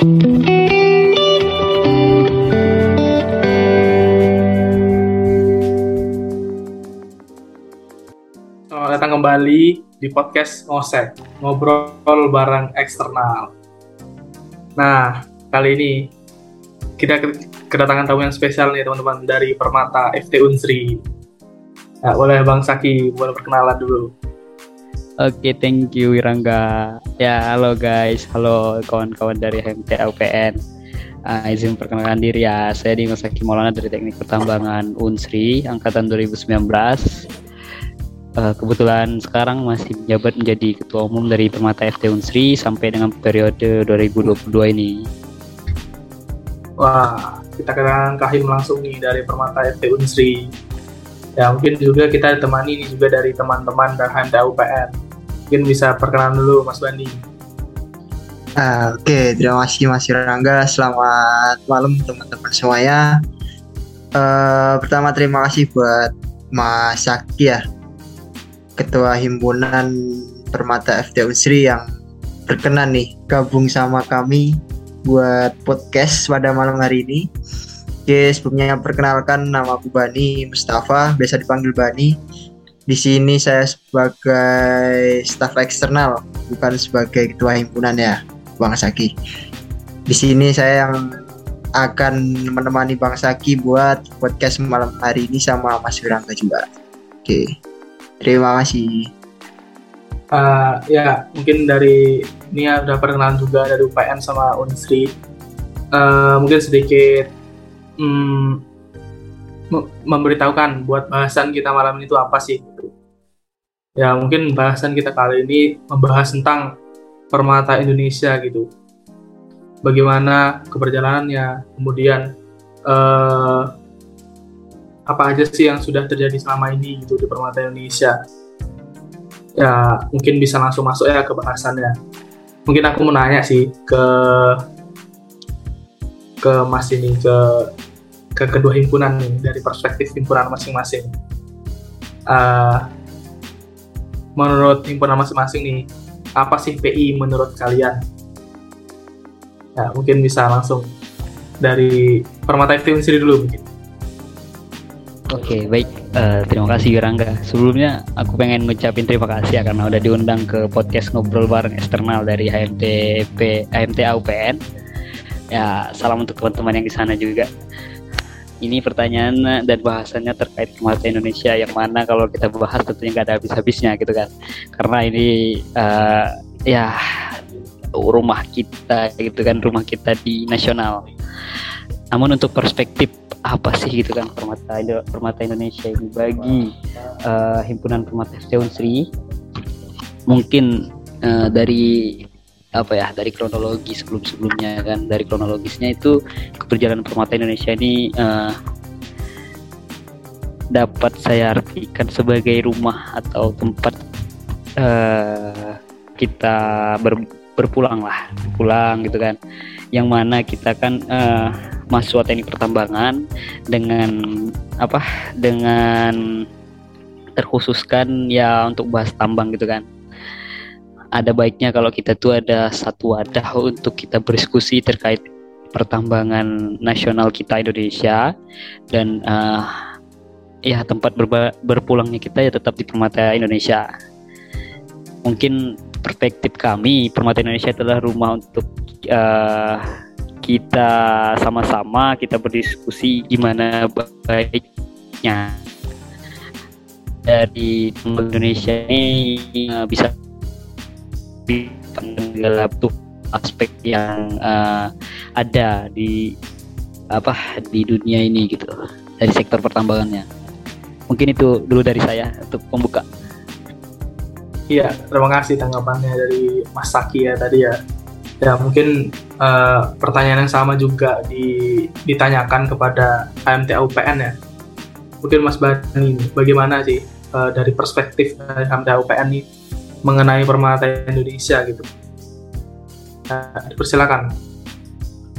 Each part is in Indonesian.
Selamat datang kembali di podcast Ngosek, ngobrol bareng eksternal. Nah, kali ini kita kedatangan tamu yang spesial nih teman-teman dari Permata FT Unsri. Nah, boleh Bang Saki, boleh perkenalan dulu. Oke, okay, thank you Wirangga. Ya, halo guys, halo kawan-kawan dari HMT UPN. Uh, ah, izin perkenalkan diri ya, saya Dimas Saki Maulana dari Teknik Pertambangan Unsri, angkatan 2019. Uh, ah, kebetulan sekarang masih menjabat menjadi Ketua Umum dari Permata FT Unsri sampai dengan periode 2022 ini. Wah, kita kedatangan Kahim langsung nih dari Permata FT Unsri. Ya, mungkin juga kita ditemani juga dari teman-teman dan HMT UPN mungkin bisa perkenalan dulu Mas Bandi. Uh, Oke, okay. terima kasih Mas Rangga. Selamat malam teman-teman semuanya. Uh, pertama terima kasih buat Mas Saki ya, Ketua Himpunan Permata FD Unsri yang berkenan nih gabung sama kami buat podcast pada malam hari ini. Oke, sebelumnya perkenalkan nama aku Bani Mustafa, biasa dipanggil Bani. Di sini saya sebagai staf eksternal, bukan sebagai ketua himpunan ya, Bang Saki. Di sini saya yang akan menemani Bang Saki buat podcast malam hari ini sama Mas Wirangga juga. Oke, terima kasih. Uh, ya, mungkin dari ini ya udah perkenalan juga dari UPN sama Unsri. Uh, mungkin sedikit hmm, memberitahukan buat bahasan kita malam ini itu apa sih Ya mungkin bahasan kita kali ini membahas tentang permata Indonesia gitu. Bagaimana keberjalanannya, kemudian eh, apa aja sih yang sudah terjadi selama ini gitu di permata Indonesia. Ya mungkin bisa langsung masuk ya ke bahasannya. Mungkin aku mau nanya sih ke ke Mas ini ke ke kedua himpunan nih dari perspektif himpunan masing-masing. Uh, menurut himpunan masing-masing nih apa sih PI menurut kalian? Ya, mungkin bisa langsung dari Permata FT sendiri dulu. Oke, baik. Uh, terima kasih Rangga. Sebelumnya aku pengen ngucapin terima kasih ya karena udah diundang ke podcast ngobrol bareng eksternal dari HMTP HMT AUPN. Ya, salam untuk teman-teman yang di sana juga ini pertanyaan dan bahasannya terkait kemata Indonesia yang mana kalau kita bahas tentunya nggak ada habis-habisnya gitu kan. Karena ini uh, ya rumah kita gitu kan rumah kita di nasional. Namun untuk perspektif apa sih gitu kan permata permata Indonesia ini? Bagi uh, himpunan permata FT Unsri mungkin uh, dari apa ya dari kronologi sebelum sebelumnya kan. Dari kronologisnya itu keperjalanan permata Indonesia ini uh, dapat saya artikan sebagai rumah atau tempat uh, kita ber, berpulang lah pulang gitu kan. Yang mana kita kan uh, masuk teknik pertambangan dengan apa dengan terkhususkan ya untuk bahas tambang gitu kan ada baiknya kalau kita tuh ada satu wadah untuk kita berdiskusi terkait pertambangan nasional kita Indonesia dan uh, ya tempat berpulangnya kita ya tetap di Permata Indonesia. Mungkin perspektif kami Permata Indonesia adalah rumah untuk uh, kita sama-sama kita berdiskusi gimana baiknya dari Indonesia ini uh, bisa segala tuh aspek yang uh, ada di apa di dunia ini gitu. Dari sektor pertambangannya. Mungkin itu dulu dari saya untuk pembuka. Iya terima kasih tanggapannya dari Mas Saki ya tadi ya. Ya mungkin uh, pertanyaan yang sama juga di, ditanyakan kepada AMT UPN ya. Mungkin Mas Bani bagaimana sih uh, dari perspektif AMT UPN nih mengenai permata Indonesia gitu. Nah, persilakan.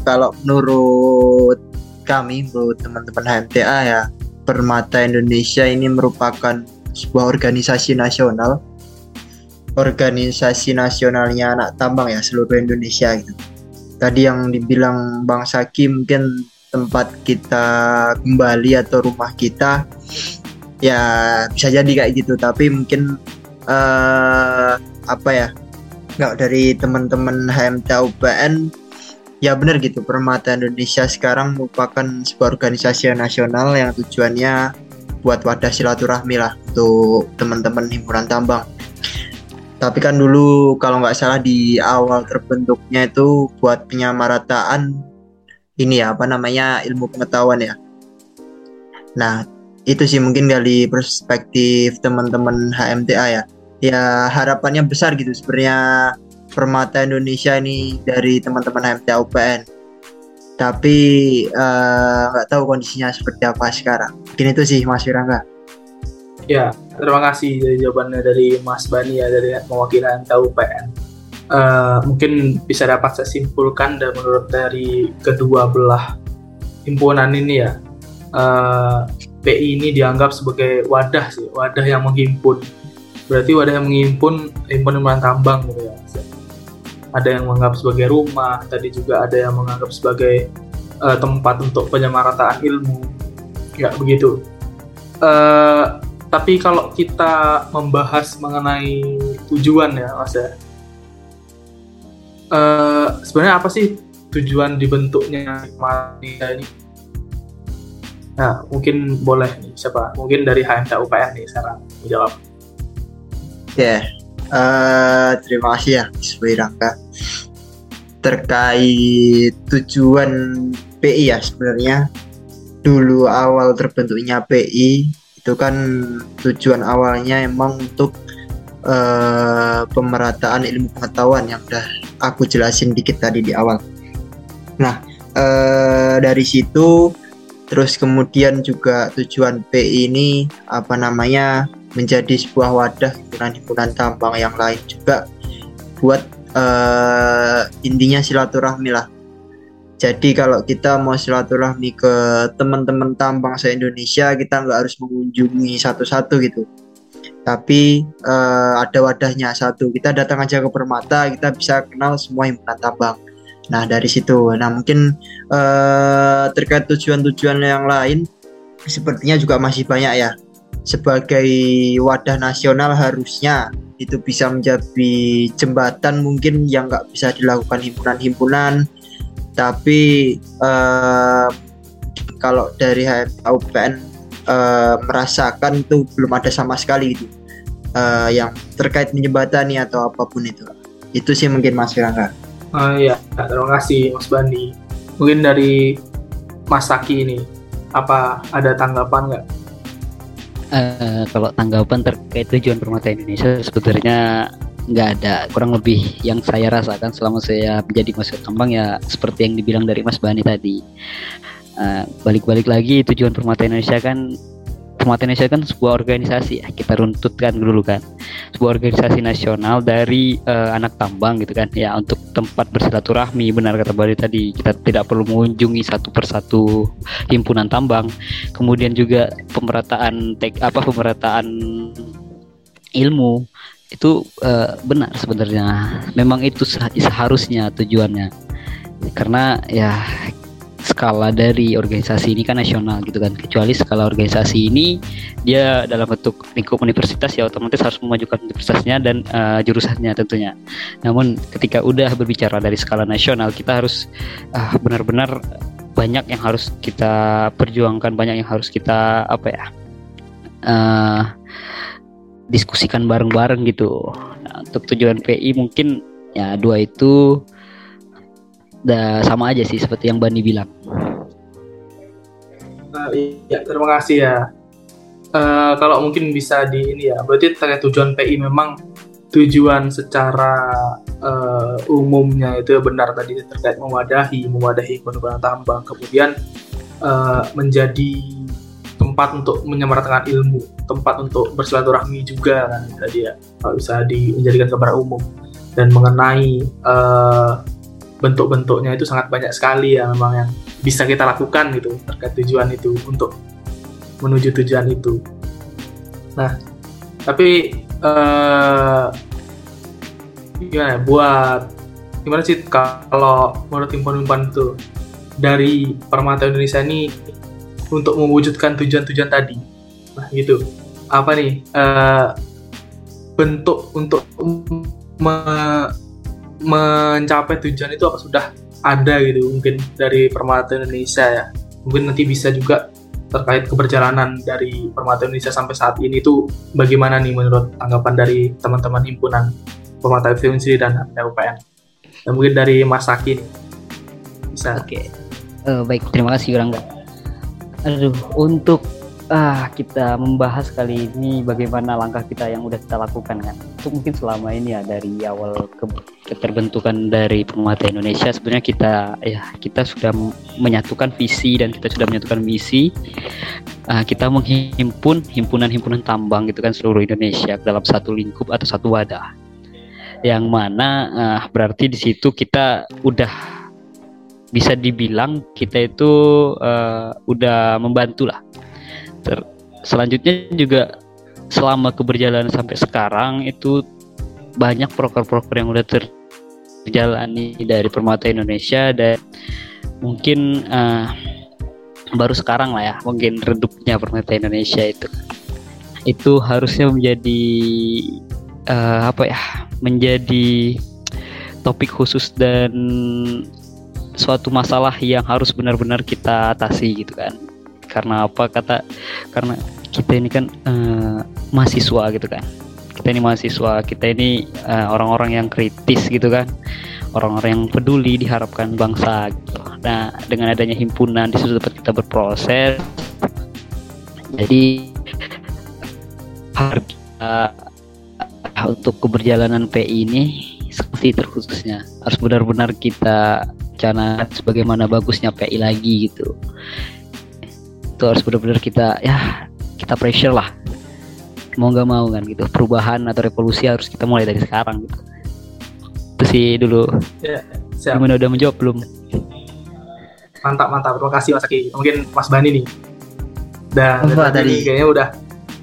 Kalau menurut kami, menurut teman-teman HMTA ya, Permata Indonesia ini merupakan sebuah organisasi nasional, organisasi nasionalnya anak tambang ya seluruh Indonesia gitu. tadi yang dibilang Bang Saki mungkin tempat kita kembali atau rumah kita ya bisa jadi kayak gitu tapi mungkin uh, apa ya? Nggak dari teman-teman HMT UPN ya benar gitu Permata Indonesia sekarang merupakan sebuah organisasi nasional yang tujuannya buat wadah silaturahmi lah untuk teman-teman himpunan tambang. Tapi kan dulu kalau nggak salah di awal terbentuknya itu buat penyamarataan ini ya apa namanya ilmu pengetahuan ya. Nah itu sih mungkin dari perspektif teman-teman HMTA ya. Ya harapannya besar gitu sebenarnya Permata Indonesia ini dari teman-teman HMTA UPN. Tapi eh, nggak uh, tahu kondisinya seperti apa sekarang. Mungkin itu sih Mas Wirangga. Ya, terima kasih dari jawabannya dari Mas Bani ya dari mewakili KUPN. Uh, eh, mungkin bisa dapat saya simpulkan dan menurut dari kedua belah himpunan ini ya, uh, PI ini dianggap sebagai wadah sih, wadah yang menghimpun. Berarti wadah yang menghimpun himpunan tambang gitu ya. Ada yang menganggap sebagai rumah, tadi juga ada yang menganggap sebagai uh, tempat untuk penyemarataan ilmu, ya begitu. Uh, tapi kalau kita membahas mengenai tujuan ya, Mas ya. Uh, sebenarnya apa sih tujuan dibentuknya Malaysia ini? Nah, mungkin boleh siapa? Mungkin dari HMT UPN nih sekarang menjawab. Ya, yeah. uh, terima kasih ya Mas Wirangka. Terkait tujuan PI ya sebenarnya dulu awal terbentuknya PI itu kan tujuan awalnya emang untuk uh, pemerataan ilmu pengetahuan yang udah aku jelasin dikit tadi di awal. Nah uh, dari situ terus kemudian juga tujuan PI ini apa namanya menjadi sebuah wadah himpunan-himpunan tambang yang lain juga buat uh, intinya silaturahmi lah jadi kalau kita mau silaturahmi ke teman-teman tambang se Indonesia, kita nggak harus mengunjungi satu-satu gitu. Tapi uh, ada wadahnya satu. Kita datang aja ke Permata, kita bisa kenal semua himpunan tambang. Nah dari situ, nah mungkin uh, terkait tujuan-tujuan yang lain, sepertinya juga masih banyak ya. Sebagai wadah nasional harusnya itu bisa menjadi jembatan mungkin yang nggak bisa dilakukan himpunan-himpunan tapi uh, kalau dari UPN uh, eh, merasakan itu belum ada sama sekali itu uh, yang terkait menjembatani atau apa pun itu itu sih mungkin Mas Firangga. Uh, iya, terima kasih Mas Bandi. Mungkin dari Mas Saki ini apa ada tanggapan nggak? Uh, kalau tanggapan terkait tujuan Permata Indonesia sebenarnya nggak ada kurang lebih yang saya rasakan selama saya menjadi mahasiswa tambang ya seperti yang dibilang dari Mas Bani tadi eh, balik-balik lagi tujuan Permata Indonesia kan Permata Indonesia kan sebuah organisasi ya kita runtutkan dulu kan. Sebuah organisasi nasional dari uh, anak tambang gitu kan. Ya untuk tempat bersilaturahmi benar kata Bani tadi. Kita tidak perlu mengunjungi satu persatu himpunan tambang. Kemudian juga pemerataan tek apa pemerataan ilmu itu uh, benar sebenarnya. Memang itu seharusnya tujuannya. Karena ya skala dari organisasi ini kan nasional gitu kan. Kecuali skala organisasi ini dia dalam bentuk lingkup universitas ya otomatis harus memajukan universitasnya dan uh, jurusannya tentunya. Namun ketika udah berbicara dari skala nasional kita harus uh, benar-benar banyak yang harus kita perjuangkan banyak yang harus kita apa ya uh, diskusikan bareng-bareng gitu. Nah, untuk tujuan PI mungkin ya dua itu udah sama aja sih seperti yang Bani bilang. Uh, iya, terima kasih ya. Uh, kalau mungkin bisa di ini ya, berarti terkait tujuan PI memang tujuan secara uh, umumnya itu benar tadi terkait memadahi, memadahi penurunan tambang, kemudian uh, menjadi tempat untuk menyamaratakan ilmu, tempat untuk bersilaturahmi juga kan tadi ya, bisa dijadikan kabar umum dan mengenai uh, bentuk-bentuknya itu sangat banyak sekali ya memang yang bisa kita lakukan gitu terkait tujuan itu untuk menuju tujuan itu. Nah, tapi uh, gimana ya, buat gimana sih kalau menurut himpunan-himpunan itu dari Permata Indonesia ini untuk mewujudkan tujuan-tujuan tadi nah gitu apa nih uh, bentuk untuk me mencapai tujuan itu apa sudah ada gitu mungkin dari Permata Indonesia ya. Mungkin nanti bisa juga terkait keberjalanan dari Permata Indonesia sampai saat ini itu bagaimana nih menurut tanggapan dari teman-teman himpunan Permata Film dan PUPN dan mungkin dari Mas Saki nih. Bisa. Oke. Okay. uh, eh, baik terima kasih Rangga aduh untuk ah kita membahas kali ini bagaimana langkah kita yang udah kita lakukan kan itu mungkin selama ini ya dari awal ke keterbentukan dari Permata Indonesia sebenarnya kita ya kita sudah menyatukan visi dan kita sudah menyatukan misi. Uh, kita menghimpun himpunan-himpunan tambang gitu kan seluruh Indonesia dalam satu lingkup atau satu wadah. Yang mana uh, berarti di situ kita udah bisa dibilang kita itu uh, udah membantu lah Ter selanjutnya juga selama keberjalanan sampai sekarang itu banyak proker-proker yang udah terjalani dari Permata Indonesia dan mungkin uh, baru sekarang lah ya mungkin redupnya Permata Indonesia itu. Itu harusnya menjadi uh, apa ya menjadi topik khusus dan suatu masalah yang harus benar-benar kita atasi gitu kan karena apa? Kata karena kita ini kan uh, mahasiswa gitu kan. Kita ini mahasiswa kita ini uh, orang-orang yang kritis gitu kan. Orang-orang yang peduli diharapkan bangsa gitu. nah dengan adanya himpunan di situ tempat kita berproses. Jadi harga uh, untuk keberjalanan PI ini seperti terkhususnya. Harus benar-benar kita canat sebagaimana bagusnya PI lagi gitu itu harus benar-benar kita ya kita pressure lah. Mau nggak mau kan gitu. Perubahan atau revolusi harus kita mulai dari sekarang gitu. Itu sih dulu. Ya, siap. gimana udah menjawab belum? Mantap mantap. Terima kasih Mas Aki. Mungkin Mas Bani nih. Dan oh, tadi kayaknya udah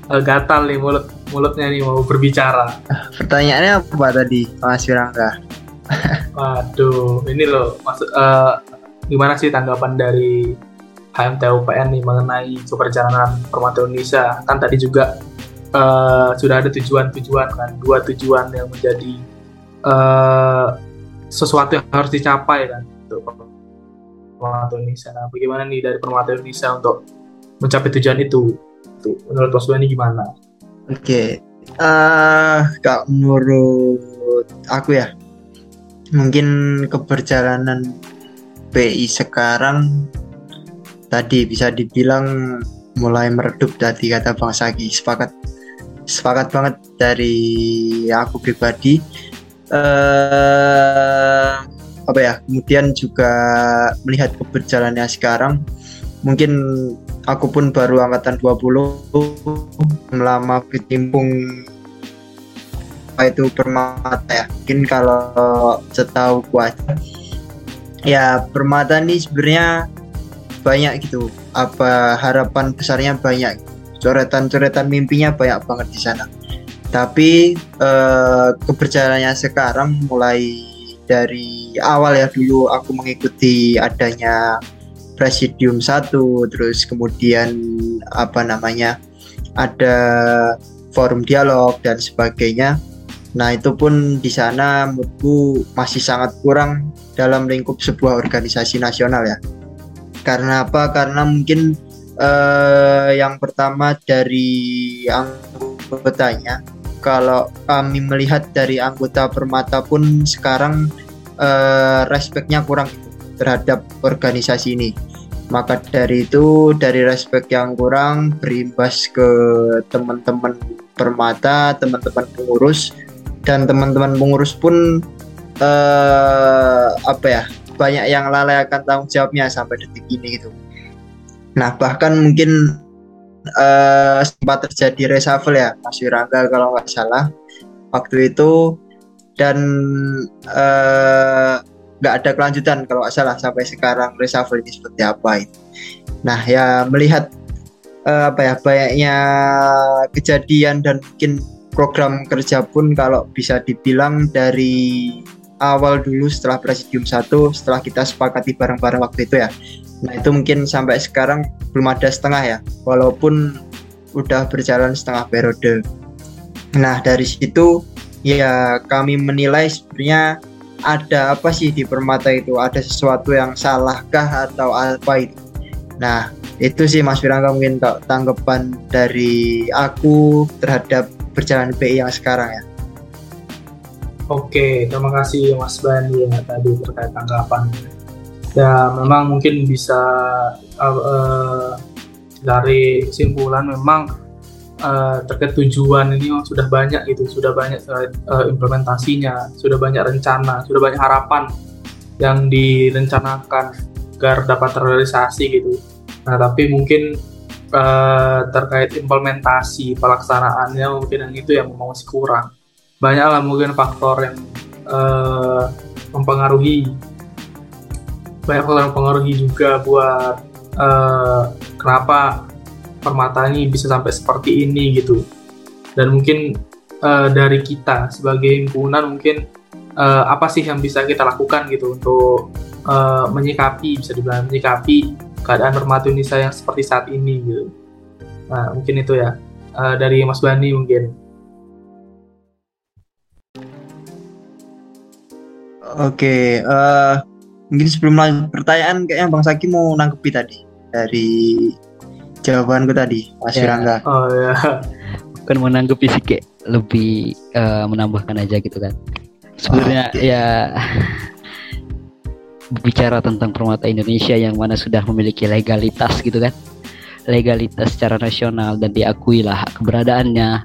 uh, gatal nih mulut mulutnya nih mau berbicara. Pertanyaannya apa tadi Mas Wirangga? Waduh ini loh maksud uh, gimana sih tanggapan dari HMTUPN nih mengenai keperjalanan Permata Indonesia kan tadi juga uh, sudah ada tujuan-tujuan kan dua tujuan yang menjadi uh, sesuatu yang harus dicapai kan untuk Permata Indonesia. Nah, bagaimana nih dari Permata Indonesia untuk mencapai tujuan itu? Tuh, menurut Mas ini gimana? Oke, okay. uh, kalau menurut aku ya, mungkin keperjalanan PI sekarang tadi bisa dibilang mulai meredup tadi kata Bang Sagi sepakat sepakat banget dari aku pribadi. Uh, apa ya? Kemudian juga melihat keberjalannya sekarang. Mungkin aku pun baru angkatan 20 lama bertimbung itu permata ya. Mungkin kalau setahu kuasa ya permata ini sebenarnya banyak gitu. Apa harapan besarnya banyak. Coretan-coretan mimpinya banyak banget di sana. Tapi eh, keberjalanannya sekarang mulai dari awal ya dulu aku mengikuti adanya presidium satu terus kemudian apa namanya ada forum dialog dan sebagainya. Nah itu pun di sana menurutku masih sangat kurang dalam lingkup sebuah organisasi nasional ya karena apa? Karena mungkin uh, yang pertama dari anggotanya. Kalau kami melihat dari anggota Permata pun sekarang uh, respeknya kurang terhadap organisasi ini. Maka dari itu dari respect yang kurang berimbas ke teman-teman Permata, teman-teman pengurus dan teman-teman pengurus pun uh, apa ya banyak yang lalai akan tanggung jawabnya sampai detik ini gitu. Nah bahkan mungkin uh, sempat terjadi reshuffle ya Mas Wirangga kalau nggak salah waktu itu dan uh, nggak ada kelanjutan kalau nggak salah sampai sekarang reshuffle ini seperti apa itu. Nah ya melihat uh, apa ya banyaknya kejadian dan mungkin program kerja pun kalau bisa dibilang dari awal dulu setelah presidium satu setelah kita sepakati bareng-bareng waktu itu ya. Nah itu mungkin sampai sekarang belum ada setengah ya walaupun udah berjalan setengah periode. Nah dari situ ya kami menilai sebenarnya ada apa sih di permata itu? Ada sesuatu yang salahkah atau apa itu? Nah itu sih Mas Firangga mungkin tanggapan dari aku terhadap perjalanan PI yang sekarang ya Oke, terima kasih Mas Bani ya tadi terkait tanggapan. Ya, memang mungkin bisa uh, uh, dari kesimpulan memang uh, terkait tujuan ini sudah banyak gitu, sudah banyak uh, implementasinya, sudah banyak rencana, sudah banyak harapan yang direncanakan agar dapat terrealisasi gitu. Nah, tapi mungkin uh, terkait implementasi pelaksanaannya mungkin yang itu yang masih kurang banyak lah mungkin faktor yang uh, mempengaruhi. Banyak faktor yang mempengaruhi juga buat uh, kenapa permata ini bisa sampai seperti ini gitu. Dan mungkin uh, dari kita sebagai himpunan mungkin uh, apa sih yang bisa kita lakukan gitu untuk uh, menyikapi bisa dibilang menyikapi keadaan permata Indonesia yang seperti saat ini gitu. Nah mungkin itu ya. Uh, dari Mas Bani mungkin Oke, uh, mungkin sebelum lanjut pertanyaan kayaknya Bang Saki mau nangkepi tadi dari jawabanku tadi, Mas ya. Firangga. Oh ya. Bukan mau nangkepi sih kayak lebih uh, menambahkan aja gitu kan. Sebenarnya oh, okay. ya bicara tentang permata Indonesia yang mana sudah memiliki legalitas gitu kan. Legalitas secara nasional dan diakui lah keberadaannya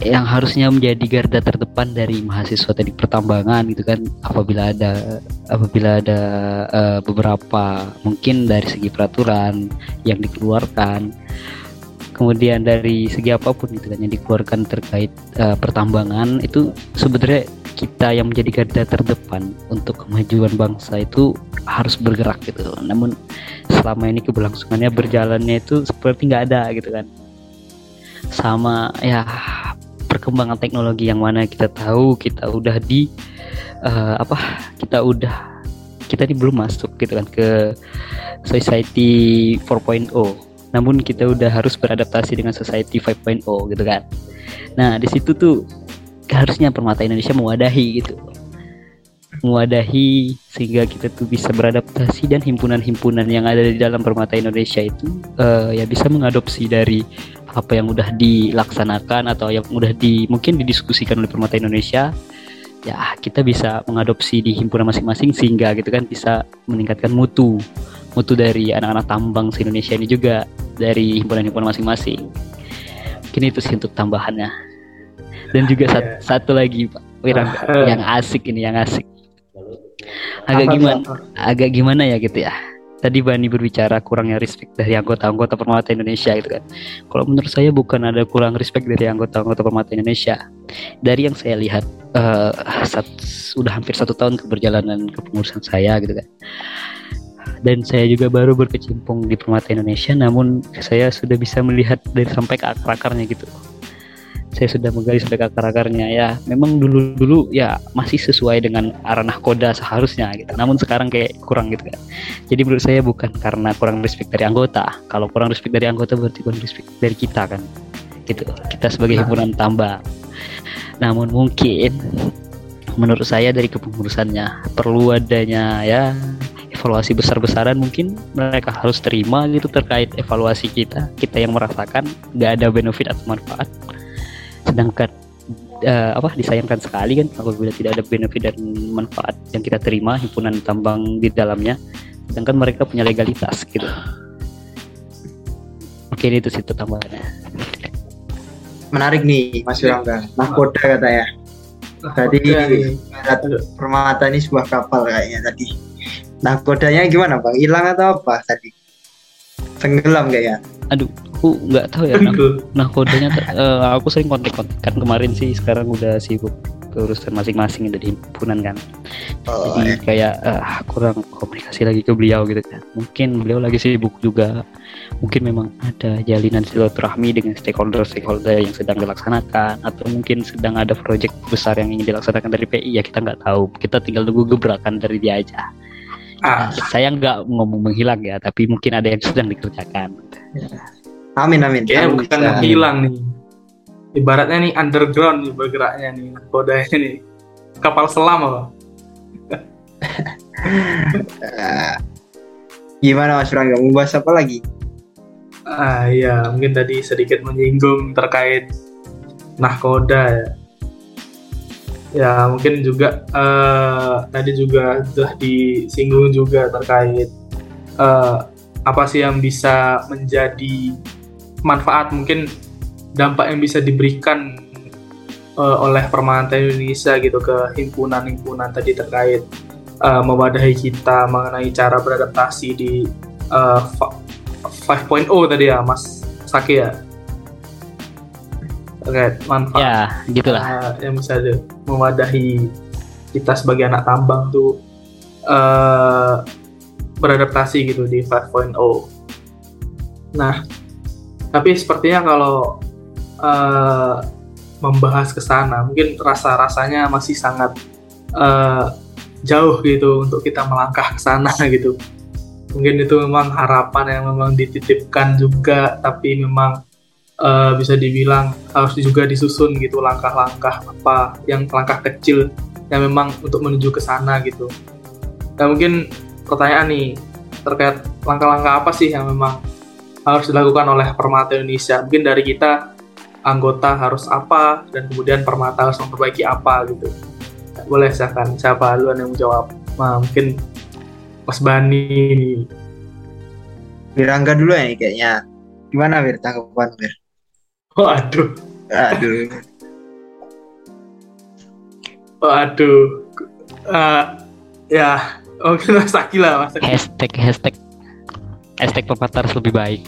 yang harusnya menjadi garda terdepan dari mahasiswa tadi pertambangan gitu kan apabila ada apabila ada uh, beberapa mungkin dari segi peraturan yang dikeluarkan. Kemudian dari segi apa pun gitu kan yang dikeluarkan terkait uh, pertambangan itu sebenarnya kita yang menjadi garda terdepan untuk kemajuan bangsa itu harus bergerak gitu. Namun selama ini keberlangsungannya berjalannya itu seperti nggak ada gitu kan. Sama ya perkembangan teknologi yang mana kita tahu kita udah di uh, apa kita udah kita ini belum masuk gitu kan ke society 4.0 namun kita udah harus beradaptasi dengan society 5.0 gitu kan. Nah di situ tuh harusnya permata Indonesia mewadahi gitu. Mewadahi sehingga kita tuh bisa beradaptasi dan himpunan-himpunan yang ada di dalam permata Indonesia itu uh, ya bisa mengadopsi dari apa yang udah dilaksanakan atau yang udah di mungkin didiskusikan oleh permata Indonesia ya kita bisa mengadopsi di himpunan masing-masing sehingga gitu kan bisa meningkatkan mutu mutu dari anak-anak tambang se Indonesia ini juga dari himpunan-himpunan masing-masing. Mungkin itu sih untuk tambahannya. Dan juga satu, satu lagi Pak. Wirang yang asik ini yang asik. Agak gimana agak gimana ya gitu ya tadi Bani berbicara kurangnya respect dari anggota-anggota Permata Indonesia gitu kan. Kalau menurut saya bukan ada kurang respect dari anggota-anggota Permata Indonesia. Dari yang saya lihat uh, sat, sudah hampir satu tahun keberjalanan kepengurusan saya gitu kan. Dan saya juga baru berkecimpung di Permata Indonesia, namun saya sudah bisa melihat dari sampai ke akar-akarnya gitu saya sudah menggali sampai ke akar-akarnya ya. Memang dulu-dulu ya masih sesuai dengan ranah koda seharusnya gitu. Namun sekarang kayak kurang gitu kan. Jadi menurut saya bukan karena kurang respect dari anggota. Kalau kurang respect dari anggota berarti kurang respect dari kita kan. Gitu. Kita sebagai nah. himpunan tambah. Namun mungkin menurut saya dari kepengurusannya perlu adanya ya evaluasi besar-besaran mungkin mereka harus terima gitu terkait evaluasi kita. Kita yang merasakan nggak ada benefit atau manfaat sedangkan uh, apa disayangkan sekali kan apabila tidak ada benefit dan manfaat yang kita terima himpunan tambang di dalamnya. Sedangkan mereka punya legalitas gitu. Oke itu situ tambahannya. Menarik nih Mas Yurangga mahkota kata ya tadi permata ini sebuah kapal kayaknya tadi. Nah kodanya gimana bang? Hilang atau apa tadi? Tenggelam kayaknya. Aduh aku nggak tahu ya nah, nah kodenya uh, aku sering kontak kan kemarin sih sekarang udah sibuk urusan masing-masing dari himpunan kan. Oh, jadi kayak ah, kurang komunikasi lagi ke beliau gitu kan. Mungkin beliau lagi sibuk juga. Mungkin memang ada jalinan silaturahmi dengan stakeholder-stakeholder yang sedang dilaksanakan atau mungkin sedang ada proyek besar yang ingin dilaksanakan dari PI ya kita nggak tahu. Kita tinggal tunggu gebrakan dari dia aja. Ah, Nah, saya nggak ngomong menghilang ya tapi mungkin ada yang sedang dikerjakan Amin amin. kayaknya Amin. bukan Bisa. hilang nih. Ibaratnya nih underground nih bergeraknya nih, kodanya nih. Kapal selam apa? Gimana Mas Rangga? Mau bahas apa lagi? Ah iya, mungkin tadi sedikit menyinggung terkait nahkoda ya. Ya mungkin juga eh, tadi juga sudah disinggung juga terkait eh, apa sih yang bisa menjadi manfaat mungkin dampak yang bisa diberikan eh, oleh permata Indonesia gitu ke himpunan-himpunan tadi terkait eh, mewadahi kita mengenai cara beradaptasi di eh, fa- 5.0 tadi ya Mas Saki ya? Terkait manfaat. Ya gitulah. Uh, yang bisa mewadahi kita sebagai anak tambang tuh uh, beradaptasi gitu di 5.0 nah tapi sepertinya kalau uh, membahas ke sana mungkin rasa-rasanya masih sangat uh, jauh gitu untuk kita melangkah ke sana gitu. Mungkin itu memang harapan yang memang dititipkan juga tapi memang eh, bisa dibilang harus juga disusun gitu langkah-langkah apa yang langkah kecil yang memang untuk menuju ke sana gitu. Nah mungkin pertanyaan nih terkait langkah-langkah apa sih yang memang harus dilakukan oleh Permata Indonesia mungkin dari kita anggota harus apa dan kemudian Permata harus memperbaiki apa gitu boleh silakan siapa duluan yang menjawab nah, mungkin Mas Bani nih. Wirangga dulu ya kayaknya. Gimana Wir tanggapan Wir? Waduh, Aduh. waduh. Eh, ya, mungkin Mas Aki lah, Mas Aki. hashtag hashtag hashtag pepatah harus lebih baik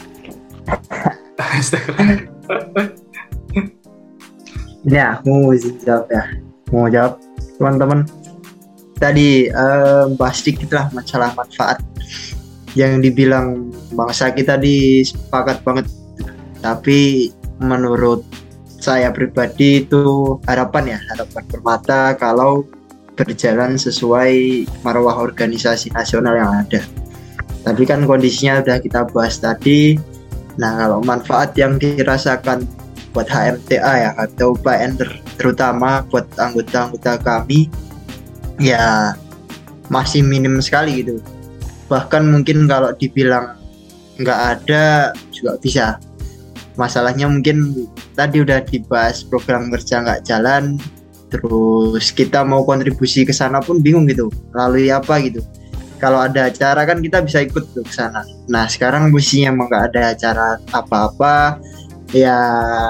Ya, mau jawab ya. Mau jawab teman-teman. Tadi eh, bahas sedikit lah masalah manfaat yang dibilang bangsa kita tadi sepakat banget. Tapi menurut saya pribadi itu harapan ya, harapan permata kalau berjalan sesuai marwah organisasi nasional yang ada. Tapi kan kondisinya udah kita bahas tadi. Nah, kalau manfaat yang dirasakan buat HMTA ya atau PN ter- terutama buat anggota-anggota kami ya masih minim sekali gitu. Bahkan mungkin kalau dibilang nggak ada juga bisa. Masalahnya mungkin tadi udah dibahas program kerja nggak jalan terus kita mau kontribusi ke sana pun bingung gitu. Melalui apa gitu kalau ada acara kan kita bisa ikut tuh ke sana. Nah sekarang posisinya emang nggak ada acara apa-apa. Ya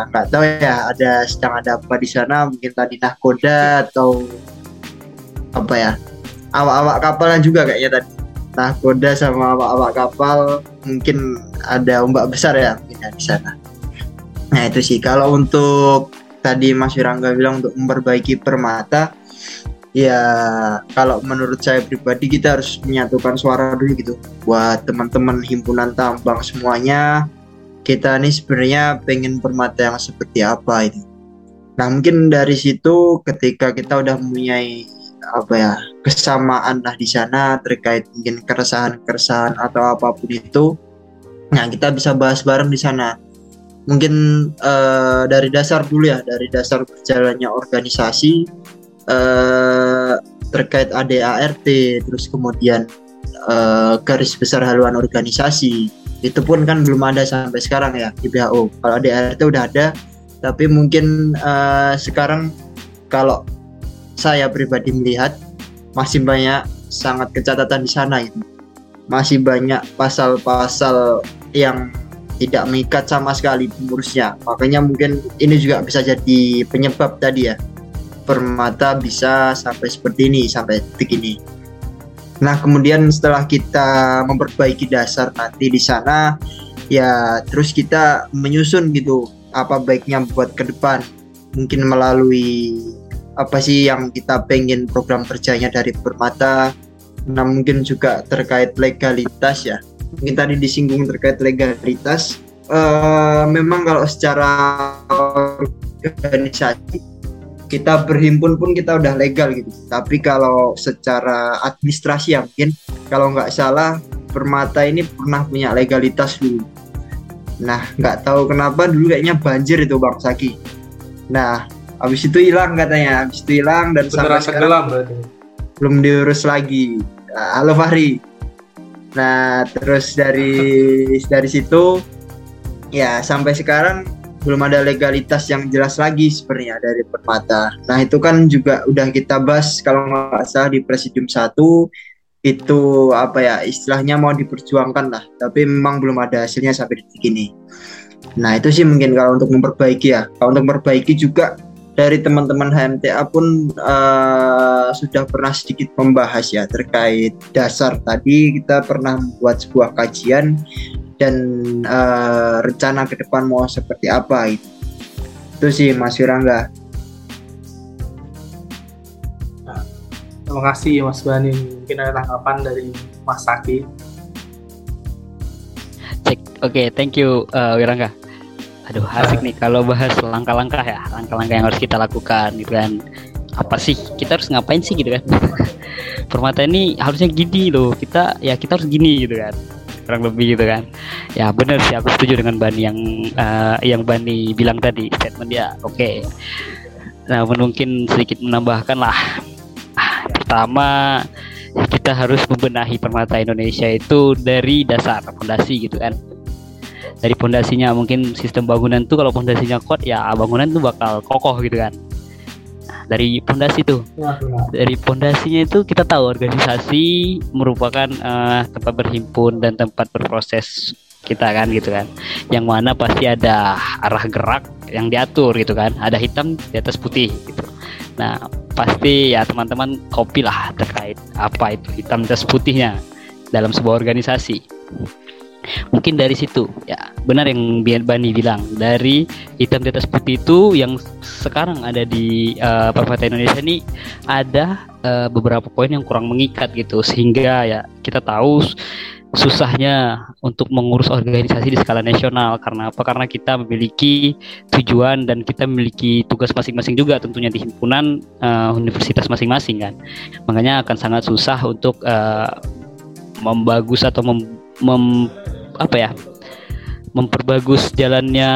nggak tahu ya ada sedang ada apa di sana. Mungkin tadi nahkoda atau apa ya. Awak-awak kapalnya juga kayaknya tadi. Nahkoda sama awak-awak kapal mungkin ada ombak besar ya mungkin ya di sana. Nah itu sih. Kalau untuk tadi Mas Wirangga bilang untuk memperbaiki permata ya kalau menurut saya pribadi kita harus menyatukan suara dulu gitu buat teman-teman himpunan tambang semuanya kita nih sebenarnya pengen permata yang seperti apa ini. Nah mungkin dari situ ketika kita udah mempunyai apa ya kesamaan lah di sana terkait mungkin keresahan-keresahan atau apa pun itu, nah kita bisa bahas bareng di sana. Mungkin eh, dari dasar dulu ya dari dasar berjalannya organisasi eh, terkait ADART terus kemudian eh, garis besar haluan organisasi itu pun kan belum ada sampai sekarang ya di WHO. Kalau di RT udah ada, tapi mungkin eh, sekarang kalau saya pribadi melihat masih banyak sangat kecatatan di sana itu. Masih banyak pasal-pasal yang tidak mengikat sama sekali pengurusnya. Makanya mungkin ini juga bisa jadi penyebab tadi ya. Permata bisa sampai seperti ini, sampai detik ini. Nah, kemudian setelah kita memperbaiki dasar nanti di sana, ya terus kita menyusun gitu apa baiknya buat ke depan. Mungkin melalui apa sih yang kita pengen program kerjanya dari Permata nah mungkin juga terkait legalitas ya mungkin tadi disinggung terkait legalitas uh, memang kalau secara organisasi kita berhimpun pun kita udah legal gitu. Tapi kalau secara administrasi ya mungkin kalau nggak salah Permata ini pernah punya legalitas dulu. Nah nggak tahu kenapa dulu kayaknya banjir itu Bang Saki. Nah habis itu hilang katanya. Habis itu hilang dan Beneran sampai sekarang berarti. belum diurus lagi. Nah, halo Fahri. Nah terus dari dari situ ya sampai sekarang belum ada legalitas yang jelas lagi sebenarnya dari Permata. Nah itu kan juga udah kita bahas kalau nggak salah di Presidium 1 itu apa ya istilahnya mau diperjuangkan lah, tapi memang belum ada hasilnya sampai detik ini. Nah itu sih mungkin kalau untuk memperbaiki ya. Kalau untuk memperbaiki juga dari teman-teman HMTA pun uh, sudah pernah sedikit membahas ya terkait dasar tadi kita pernah membuat sebuah kajian dan uh, rencana ke depan mau seperti apa itu. Itu sih Mas Yurangga. Terima kasih Mas Bani. Mungkin ada tanggapan dari Mas Saki. Cek. Oke, thank you uh, Wirangga. Aduh, asik nih kalau bahas langkah-langkah ya, langkah-langkah yang harus kita lakukan gitu kan. Apa sih? Kita harus ngapain sih gitu kan? Permata ini harusnya gini loh. Kita ya kita harus gini gitu kan. Kurang lebih gitu kan. Ya benar sih aku setuju dengan Bani yang uh, yang Bani bilang tadi statement dia. Oke. Namun mungkin sedikit menambahkan lah. Ah, pertama kita harus membenahi permata Indonesia itu dari dasar fondasi gitu kan dari pondasinya mungkin sistem bangunan tuh kalau pondasinya kuat ya bangunan tuh bakal kokoh gitu kan nah, dari pondasi tuh. Dari pondasinya itu kita tahu organisasi merupakan uh, tempat berhimpun dan tempat berproses kita kan gitu kan. Yang mana pasti ada arah gerak yang diatur gitu kan. Ada hitam di atas putih gitu. Nah pasti ya teman-teman kopi lah terkait apa itu hitam di atas putihnya dalam sebuah organisasi mungkin dari situ. Ya benar yang Bani bilang. Dari hitam di atas putih itu yang sekarang ada di uh, Indonesia ini ada uh, beberapa poin yang kurang mengikat gitu. Sehingga ya kita tahu susahnya untuk mengurus organisasi di skala nasional. Karena apa? Karena kita memiliki tujuan dan kita memiliki tugas masing-masing juga tentunya di himpunan uh, universitas masing-masing kan. Makanya akan sangat susah untuk uh, membagus atau mem apa ya memperbagus jalannya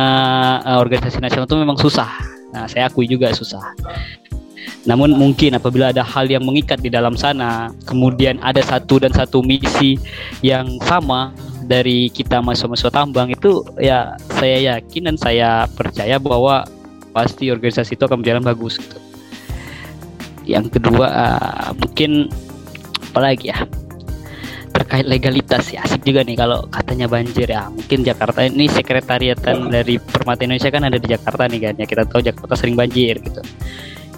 uh, organisasi nasional itu memang susah. Nah, saya akui juga susah. Namun mungkin apabila ada hal yang mengikat di dalam sana, kemudian ada satu dan satu misi yang sama dari kita mahasiswa-mahasiswa tambang itu ya saya yakin dan saya percaya bahwa pasti organisasi itu akan berjalan bagus gitu. Yang kedua uh, mungkin apalagi ya terkait legalitas ya asik juga nih kalau katanya banjir ya. Mungkin Jakarta ini sekretariatan dari Permata Indonesia kan ada di Jakarta nih kan. Ya kita tahu Jakarta sering banjir gitu.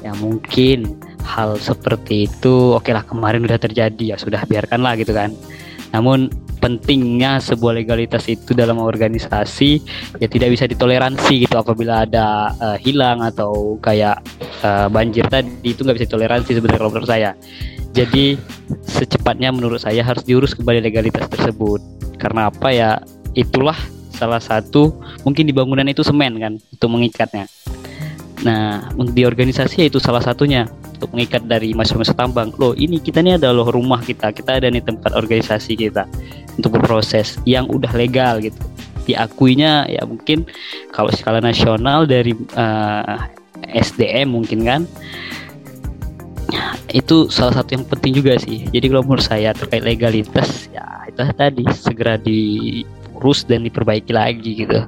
Ya mungkin hal seperti itu oke lah kemarin udah terjadi ya sudah biarkanlah gitu kan. Namun pentingnya sebuah legalitas itu dalam organisasi ya tidak bisa ditoleransi gitu apabila ada uh, hilang atau kayak uh, banjir tadi itu nggak bisa ditoleransi sebenarnya kalau menurut saya jadi secepatnya menurut saya harus diurus kembali legalitas tersebut. Karena apa ya? Itulah salah satu mungkin di bangunan itu semen kan untuk mengikatnya. Nah, di organisasi itu salah satunya untuk mengikat dari mahasiswa tambang. Loh, ini kita ini adalah rumah kita. Kita ada nih tempat organisasi kita untuk berproses yang udah legal gitu. Diakuinya ya mungkin kalau skala nasional dari uh, eh, SDM mungkin kan itu salah satu yang penting juga sih. Jadi kalau menurut saya terkait legalitas ya itu tadi segera diurus dan diperbaiki lagi gitu.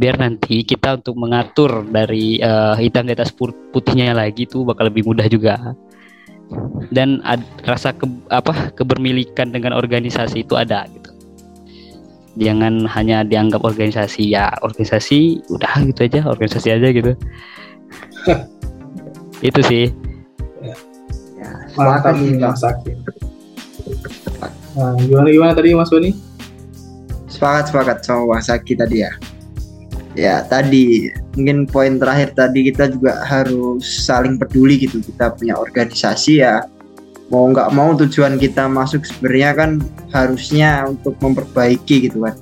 Biar nanti kita untuk mengatur dari uh, hitam di atas putihnya lagi itu bakal lebih mudah juga. Dan ad, rasa ke, apa kebermilikan dengan organisasi itu ada gitu. Jangan hanya dianggap organisasi ya organisasi udah gitu aja organisasi aja gitu. itu sih nih Mas Sakit. Nah, gimana gimana tadi Mas Boni? Sepakat sepakat sama Mas Saki tadi ya. Ya tadi mungkin poin terakhir tadi kita juga harus saling peduli gitu. Kita punya organisasi ya. Mau nggak mau tujuan kita masuk sebenarnya kan harusnya untuk memperbaiki gitu kan.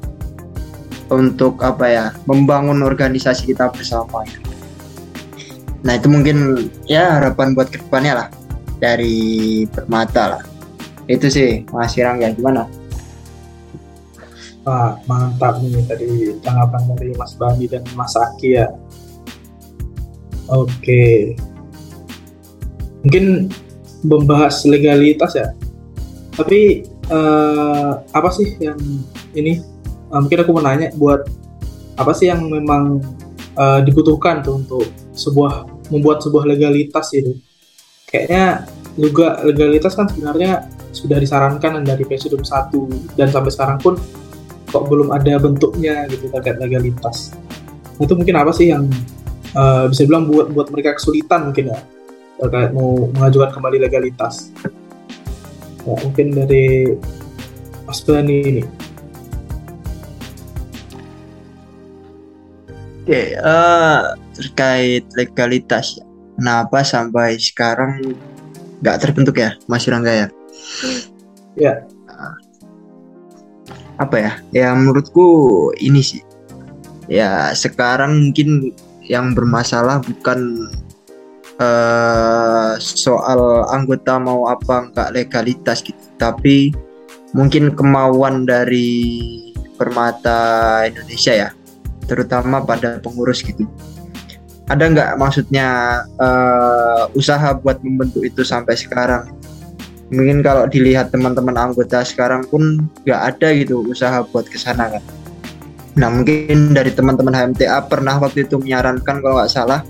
Untuk apa ya membangun organisasi kita bersama nah itu mungkin ya harapan buat ke depannya lah. Dari permata lah. Itu sih Mas Irangga gimana Wah, mantap nih tadi tanggapan dari Mas Bani dan Mas Aki ya. Oke. Mungkin membahas legalitas ya. Tapi uh, apa sih yang ini? Uh, mungkin aku mau nanya buat apa sih yang memang uh, dibutuhkan tuh untuk sebuah membuat sebuah legalitas itu? Kayaknya juga legalitas kan sebenarnya sudah disarankan dari Presiden 1 dan sampai sekarang pun kok belum ada bentuknya gitu terkait legalitas itu mungkin apa sih yang uh, bisa bilang buat buat mereka kesulitan mungkin ya terkait mau mengajukan kembali legalitas ya, mungkin dari Mas Bani ini Oke, okay, uh, eh, terkait legalitas. Kenapa sampai sekarang nggak terbentuk ya, Mas Rangga ya? Ya apa ya? Ya menurutku ini sih. Ya sekarang mungkin yang bermasalah bukan uh, soal anggota mau apa enggak legalitas gitu tapi mungkin kemauan dari permata Indonesia ya terutama pada pengurus gitu. Ada nggak maksudnya uh, usaha buat membentuk itu sampai sekarang mungkin kalau dilihat teman-teman anggota sekarang pun nggak ada gitu usaha buat ke sana kan. Nah mungkin dari teman-teman HMTA pernah waktu itu menyarankan kalau nggak salah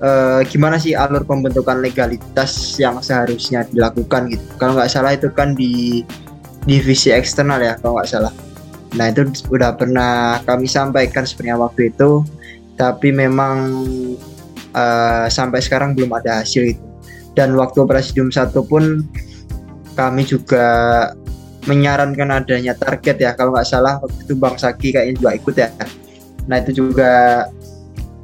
eh, gimana sih alur pembentukan legalitas yang seharusnya dilakukan gitu. Kalau nggak salah itu kan di divisi eksternal ya kalau nggak salah. Nah itu sudah pernah kami sampaikan sebenarnya waktu itu tapi memang uh, sampai sekarang belum ada hasil itu. Dan waktu presidium satu pun kami juga menyarankan adanya target ya kalau nggak salah waktu itu Bang Saki kayaknya juga ikut ya. Nah itu juga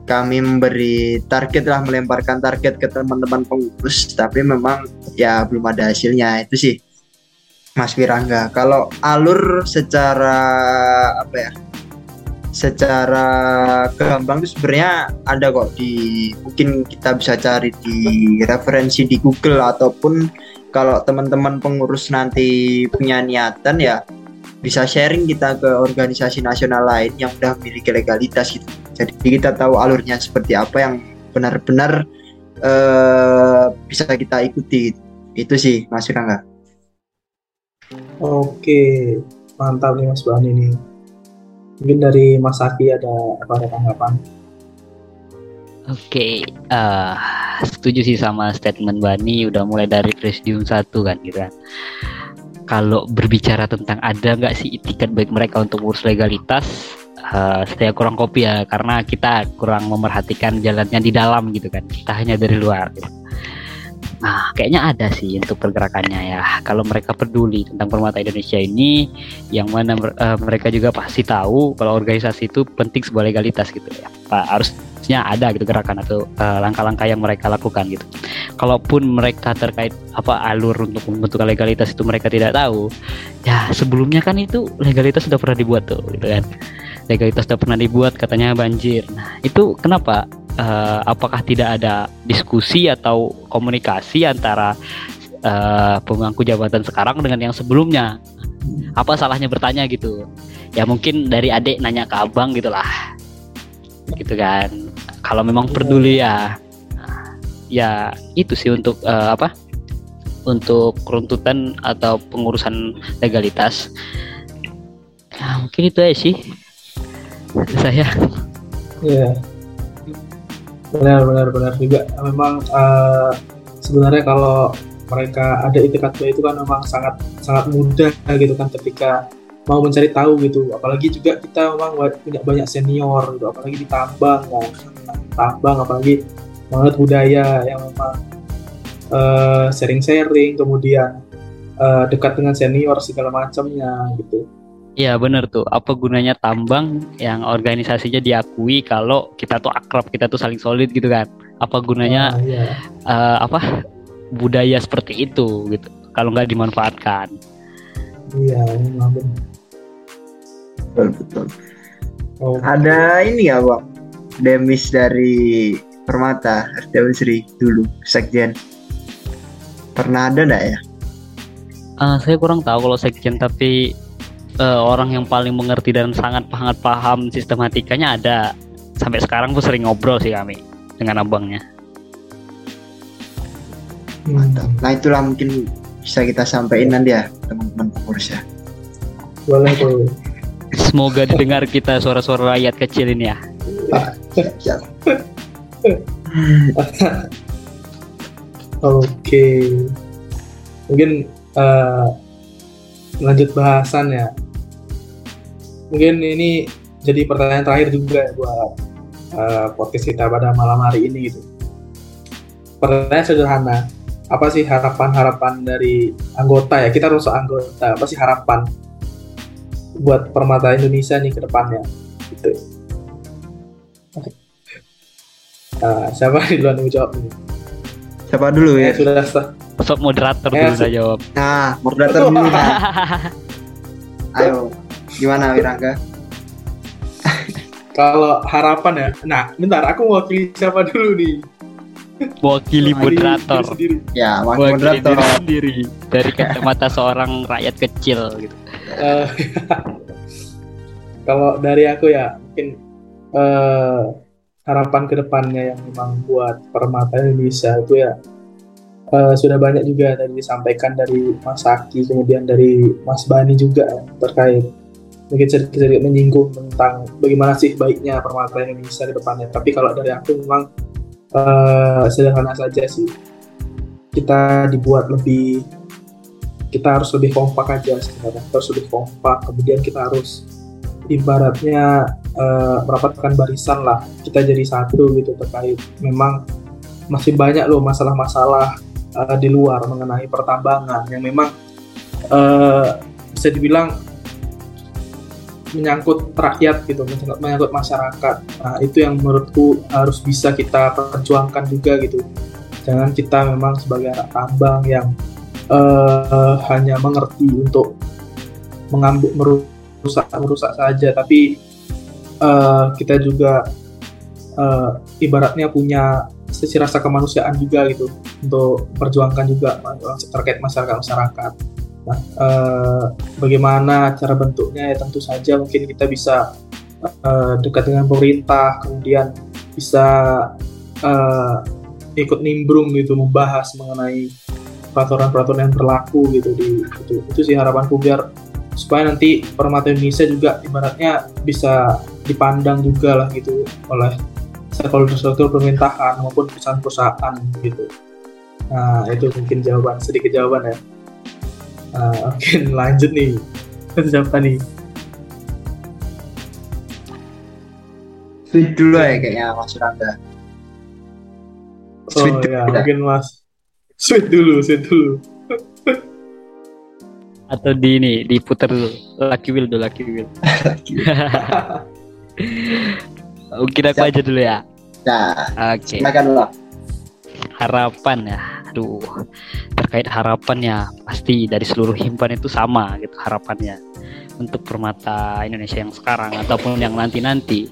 kami memberi target lah melemparkan target ke teman-teman pengurus tapi memang ya belum ada hasilnya itu sih Mas Wirangga. Kalau alur secara apa ya secara gampang itu sebenarnya ada kok di mungkin kita bisa cari di referensi di Google ataupun kalau teman-teman pengurus nanti punya niatan ya bisa sharing kita ke organisasi nasional lain yang sudah memiliki legalitas gitu. Jadi kita tahu alurnya seperti apa yang benar-benar uh, bisa kita ikuti. Itu sih Mas Rangga. Oke, mantap nih Mas Bani ini. Mungkin dari Mas Aki ada apa ada tanggapan? Oke, okay, uh, eh, setuju sih sama statement Bani udah mulai dari presidium satu kan kan. Kalau berbicara tentang ada nggak sih itikat baik mereka untuk urus legalitas, uh, saya kurang kopi ya karena kita kurang memerhatikan jalannya di dalam gitu kan. Kita hanya dari luar. Gitu. Nah, kayaknya ada sih untuk pergerakannya ya. Kalau mereka peduli tentang permata Indonesia ini, yang mana uh, mereka juga pasti tahu kalau organisasi itu penting sebuah legalitas gitu ya. Pak harusnya ada gitu gerakan atau uh, langkah-langkah yang mereka lakukan gitu. Kalaupun mereka terkait apa alur untuk membentuk legalitas itu mereka tidak tahu, ya sebelumnya kan itu legalitas sudah pernah dibuat tuh gitu kan. Legalitas sudah pernah dibuat katanya banjir. Nah, itu kenapa uh, apakah tidak ada diskusi atau komunikasi antara uh, pemangku jabatan sekarang dengan yang sebelumnya? Apa salahnya bertanya gitu? Ya mungkin dari adik nanya ke abang gitulah. Gitu kan. Kalau memang peduli ya. Ya itu sih untuk uh, apa? Untuk runtutan atau pengurusan legalitas. Ya, mungkin itu aja sih. Saya. Ya benar benar benar juga. Memang uh, sebenarnya kalau mereka ada itikat baik itu kan memang sangat sangat mudah gitu kan ketika mau mencari tahu gitu. Apalagi juga kita memang punya banyak senior gitu apalagi di tambang kan tambang apalagi banget budaya yang memang uh, sharing-sharing kemudian uh, dekat dengan senior segala macamnya gitu Iya bener tuh. Apa gunanya tambang yang organisasinya diakui kalau kita tuh akrab, kita tuh saling solid gitu kan? Apa gunanya Ah, iya. eh, apa budaya seperti itu gitu? Kalau nggak dimanfaatkan. Iya, memang benar. Betul, betul. Oh, Ada ini ya, Bang. Demis dari Permata, Dewan Sri dulu, Sekjen. Pernah ada nggak ya? Eh, saya kurang tahu kalau sekjen tapi eh, orang yang paling mengerti dan sangat sangat paham sistematikanya ada. Sampai sekarang tuh sering ngobrol sih kami dengan abangnya. Mantap. Nah itulah mungkin bisa kita sampaikan nanti ya teman-teman pengurus ya. boleh tuh. Semoga didengar kita suara-suara rakyat kecil ini ya. Oke. Mungkin eh, lanjut bahasan ya. Mungkin ini jadi pertanyaan terakhir juga buat eh, podcast kita pada malam hari ini gitu. Pertanyaan sederhana. Apa sih harapan-harapan dari anggota ya? Kita harus anggota. Apa sih harapan buat permata Indonesia nih ke depannya? Gitu. Eh, siapa duluan yang jawab ini? Siapa dulu Ya, ya? sudah sah. Sok moderator Eh, dulu saya jawab. Nah, moderator dulu. Nah. Ayo, gimana Wirangga? Kalau harapan ya, nah bentar aku mau pilih siapa dulu nih? Wakili moderator. Ya, wakil Wakili moderator. diri sendiri dari kacamata seorang rakyat kecil gitu. Eh, Kalau dari aku ya mungkin eh, harapan ke depannya yang memang buat permata Indonesia itu ya eh, sudah banyak juga tadi disampaikan dari Mas Aki kemudian dari Mas Bani juga ya, terkait mungkin sedikit-sedikit menyinggung tentang bagaimana sih baiknya permata Indonesia ke depannya. Tapi kalau dari aku memang eh, sederhana saja sih. Kita dibuat lebih kita harus lebih kompak aja sebenarnya. Kita harus lebih kompak. Kemudian kita harus ibaratnya eh, merapatkan barisan lah. Kita jadi satu gitu terkait. Memang masih banyak loh masalah-masalah eh, di luar mengenai pertambangan yang memang eh, bisa dibilang menyangkut rakyat gitu menyangkut, masyarakat. Nah itu yang menurutku harus bisa kita perjuangkan juga gitu. Jangan kita memang sebagai anak tambang yang eh, hanya mengerti untuk mengambil merusak merusak saja. Tapi eh, kita juga eh, ibaratnya punya sisi rasa kemanusiaan juga gitu untuk perjuangkan juga terkait masyarakat masyarakat eh, bagaimana cara bentuknya ya tentu saja mungkin kita bisa eh, dekat dengan pemerintah kemudian bisa eh, ikut nimbrung gitu membahas mengenai peraturan-peraturan yang berlaku gitu di itu itu sih harapanku biar supaya nanti permata Indonesia juga ibaratnya bisa dipandang juga lah gitu oleh stakeholder-stakeholder pemerintahan maupun perusahaan-perusahaan gitu. Nah itu mungkin jawaban sedikit jawaban ya. Nah, mungkin lanjut nih siapa nih? Sweet dulu ya kayaknya Mas Wirangga. Oh Sweet dulu ya ya. mungkin mas. Sweet dulu, sweet dulu. Atau di ini diputar dulu. Lucky Will dulu Lucky Will. Mungkin aku Siap. aja dulu ya. Nah, Oke. silakan lah. harapan ya aduh terkait harapan ya pasti dari seluruh himpan itu sama gitu harapannya. Untuk permata Indonesia yang sekarang ataupun yang nanti-nanti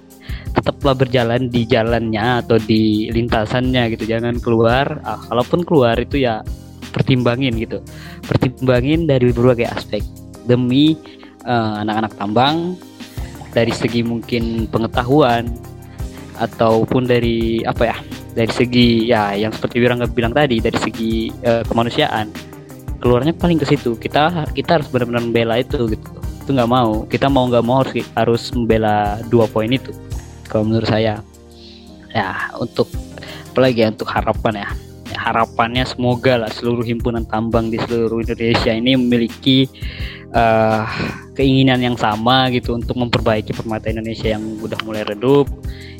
tetaplah berjalan di jalannya atau di lintasannya gitu. Jangan keluar ah, kalaupun keluar itu ya pertimbangin gitu. Pertimbangin dari berbagai aspek. Demi eh, anak-anak tambang dari segi mungkin pengetahuan ataupun dari apa ya dari segi ya yang seperti Wirangga bilang tadi dari segi eh, kemanusiaan keluarnya paling ke situ. Kita kita harus benar-benar membela itu gitu. Itu nggak mau. Kita mau nggak mau harus harus membela dua poin itu kalau menurut saya. Ya untuk apalagi ya untuk harapan ya. Ya, harapannya semoga lah seluruh himpunan tambang di seluruh Indonesia ini memiliki eh, keinginan yang sama gitu untuk memperbaiki permata Indonesia yang udah mulai redup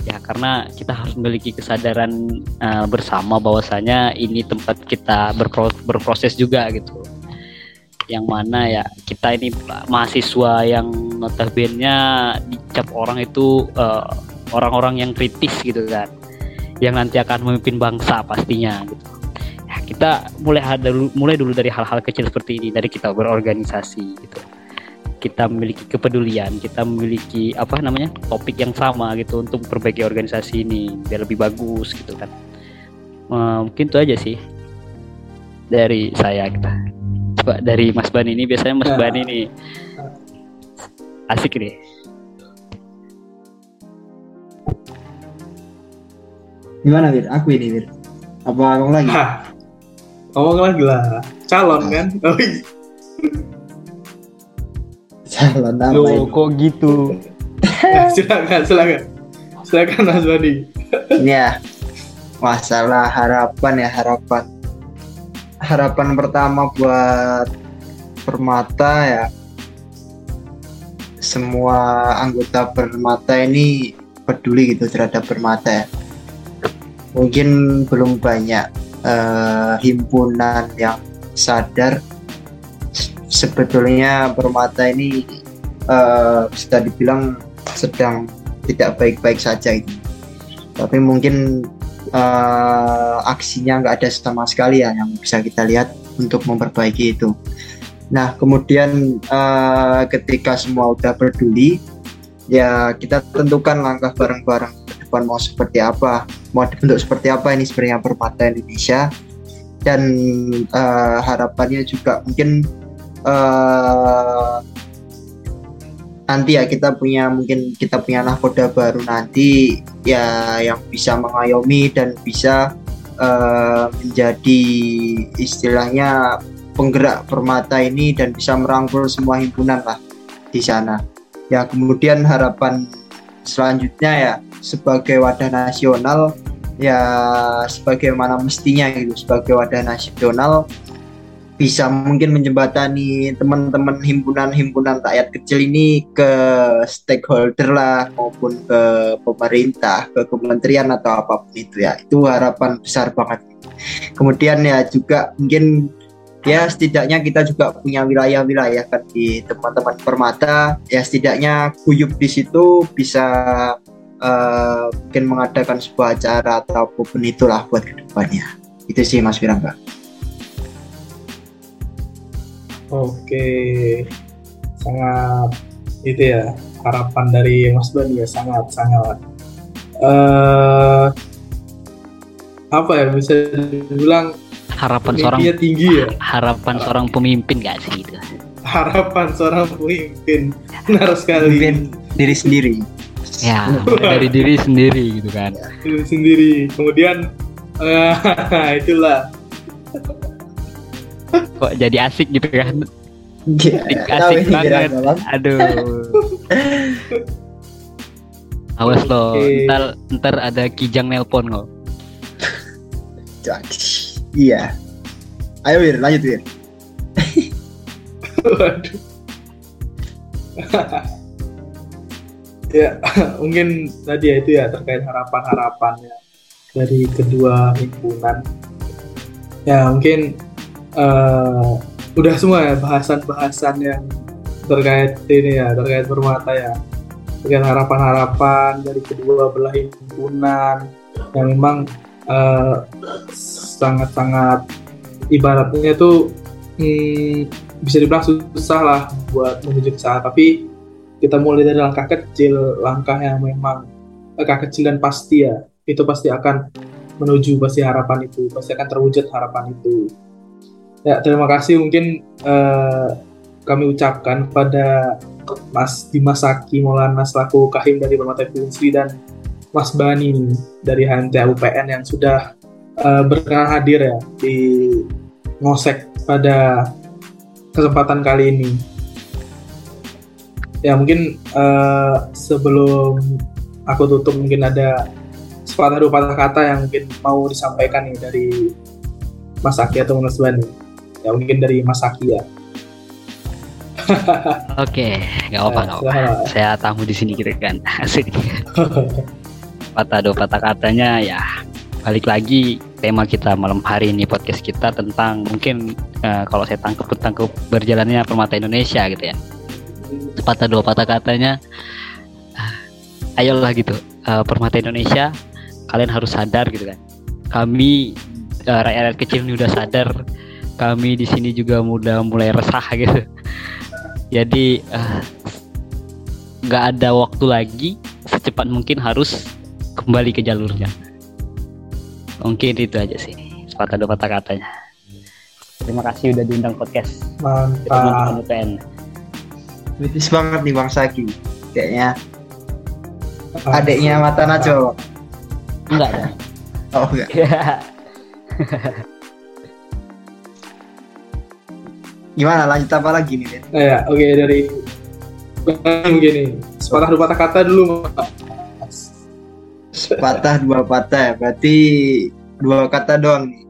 ya karena kita harus memiliki kesadaran eh, bersama bahwasanya ini tempat kita berpro- berproses juga gitu. Yang mana ya kita ini mahasiswa yang notabene dicap orang itu uh, orang-orang yang kritis gitu kan. Yang nanti akan memimpin bangsa pastinya gitu. Ya, kita mulai dulu mulai dulu dari hal-hal kecil seperti ini dari kita berorganisasi gitu kita memiliki kepedulian, kita memiliki apa namanya topik yang sama gitu untuk perbaiki organisasi ini biar lebih bagus gitu kan. Uh, mungkin itu aja sih dari saya kita. Coba dari Mas Bani ini biasanya Mas Bani ini asik nih. Gimana Bir? Aku ini Bir. Apa ngomong lagi? ngomong lagi lah. Calon kan? Calon apa Loh, kok gitu? silakan, silakan. Silakan Mas. Ini ya masalah harapan ya harapan. Harapan pertama buat Permata ya semua anggota Permata ini peduli gitu terhadap Permata ya. Mungkin belum banyak uh, himpunan yang sadar sebetulnya Permata ini uh, bisa dibilang sedang tidak baik-baik saja itu. Tapi mungkin uh, aksinya nggak ada sama sekali ya yang bisa kita lihat untuk memperbaiki itu. Nah kemudian uh, ketika semua udah peduli, ya kita tentukan langkah bareng-bareng ke depan mau seperti apa, mau dibentuk seperti apa ini sebenarnya Permata Indonesia dan uh, harapannya juga mungkin uh, nanti ya kita punya mungkin kita punya nahkoda baru nanti ya yang bisa mengayomi dan bisa uh, menjadi istilahnya penggerak permata ini dan bisa merangkul semua himpunan lah di sana. Ya kemudian harapan selanjutnya ya sebagai wadah nasional ya sebagaimana mestinya gitu sebagai wadah nasional bisa mungkin menjembatani teman-teman himpunan-himpunan rakyat kecil ini ke stakeholder lah maupun ke pemerintah, ke kementerian atau apa pun itu ya. Itu harapan besar banget. Kemudian ya juga mungkin ya setidaknya kita juga punya wilayah-wilayah kan di teman-teman permata ya setidaknya guyup di situ bisa uh, mungkin mengadakan sebuah acara atau apa pun itulah buat ke depannya itu sih Mas Wirangga. Oke, sangat itu ya harapan dari Mas Bani ya sangat sangat. Uh, apa ya bisa dibilang harapan seorang tinggi ya? Harapan seorang pemimpin gak sih itu harapan seorang pemimpin. Benar sekali. Pemimpin diri sendiri. Ya dari diri sendiri gitu kan. Diri sendiri. Kemudian uh, itulah kok jadi asik gitu kan Ya, asik ini banget aduh awas lo Oke. ntar ntar ada kijang nelpon kok Iya. Ayo Wir, lanjut Wir. Waduh. ya mungkin tadi ya itu ya terkait harapan-harapannya dari kedua himpunan ya mungkin eh, udah semua ya bahasan-bahasan yang terkait ini ya terkait permata ya. Terkait harapan-harapan dari kedua belah himpunan yang memang eh, sangat-sangat ibaratnya tuh hmm, bisa dibilang susah lah buat menuju ke sana. Tapi kita mulai dari langkah kecil langkah yang memang langkah kecil dan pasti ya itu pasti akan menuju pasti harapan itu pasti akan terwujud harapan itu ya terima kasih mungkin eh, kami ucapkan kepada Mas Dimas Saki Maulana selaku Kahim dari Permata Unsri dan Mas Bani dari HMTA UPN yang sudah eh, berkenan hadir ya di ngosek pada kesempatan kali ini. Ya mungkin eh, sebelum aku tutup mungkin ada sepatah dua patah kata yang mungkin mau disampaikan nih dari Mas Aki atau Mas Bani. Ya mungkin dari Mas Aki ya. oke nggak apa nggak apa silakan. saya tamu di sini gitu kan? Asik. Patah dua patah katanya ya. Balik lagi tema kita malam hari ini podcast kita tentang mungkin eh, kalau saya tangkap tentang berjalannya permata Indonesia gitu ya. Sepatah dua patah katanya ah, ayolah gitu uh, permata Indonesia kalian harus sadar gitu kan. Kami uh, rakyat kecil ini udah sadar kami di sini juga udah mulai resah gitu. Jadi nggak uh, ada waktu lagi secepat mungkin harus kembali ke jalurnya. Mungkin itu aja sih sepatah dua patah katanya. Terima kasih udah diundang podcast. Mantap. Teman banget nih Bang Saki. Kayaknya adiknya mata Najwa enggak oh enggak gimana lanjut apa lagi nih Den? ya oke okay, dari begini sepatah dua patah kata dulu sepatah dua patah ya berarti dua kata doang nih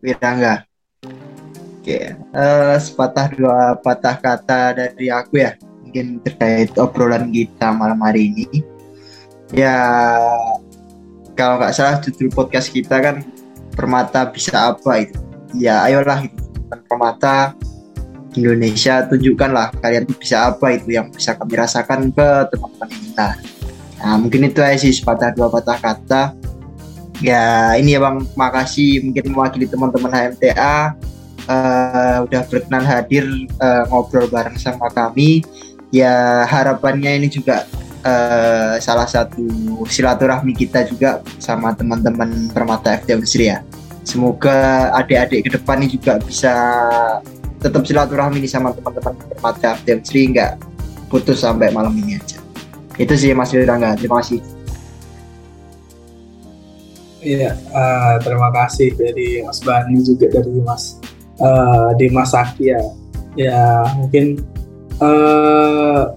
Wirangga oke okay. uh, sepatah dua patah kata dari aku ya mungkin terkait obrolan kita malam hari ini ya kalau nggak salah judul podcast kita kan permata bisa apa itu ya ayolah itu permata Indonesia tunjukkanlah kalian bisa apa itu yang bisa kami rasakan ke teman-teman kita nah mungkin itu aja sih sepatah dua patah kata. Ya ini ya bang. Makasih mungkin mewakili teman-teman HMTA uh, eh, udah berkenan hadir uh, ngobrol bareng sama kami. Ya harapannya ini juga uh, salah satu silaturahmi kita juga sama teman-teman Permata FT Unsri ya. Semoga adik-adik ke depan ini juga bisa tetap silaturahmi sama teman-teman Permata FT Unsri nggak putus sampai malam ini aja itu sih Mas Wirangga terima kasih Iya, uh, terima kasih dari Mas Bani juga dari Mas uh, Dimas Saki ya. Ya mungkin uh,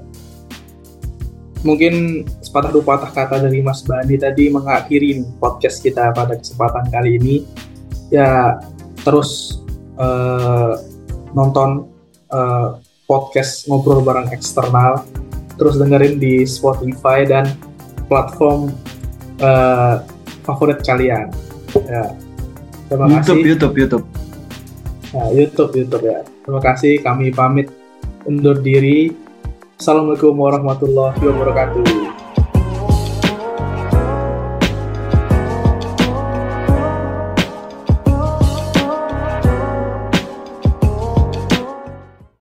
mungkin sepatah dua patah kata dari Mas Bani tadi mengakhiri podcast kita pada kesempatan kali ini. Ya terus uh, nonton uh, podcast ngobrol bareng eksternal, terus dengerin di Spotify dan platform uh, favorit kalian. Ya. Terima YouTube, kasih. YouTube, YouTube. Nah, YouTube, YouTube ya. Terima kasih. Kami pamit undur diri. Assalamualaikum warahmatullahi wabarakatuh.